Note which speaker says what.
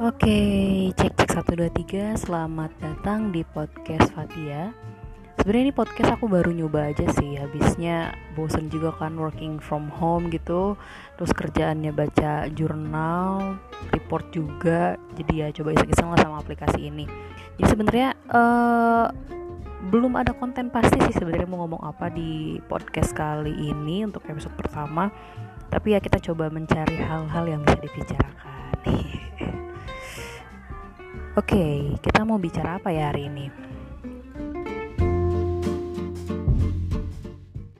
Speaker 1: Oke, cek cek satu dua tiga. Selamat datang di podcast Fatia. Sebenarnya ini podcast aku baru nyoba aja sih. Habisnya bosen juga kan working from home gitu. Terus kerjaannya baca jurnal, report juga. Jadi ya coba iseng-iseng lah sama aplikasi ini. Jadi sebenarnya uh, belum ada konten pasti sih sebenarnya mau ngomong apa di podcast kali ini untuk episode pertama. Tapi ya kita coba mencari hal-hal yang bisa dibicarakan. Oke, okay, kita mau bicara apa ya hari ini?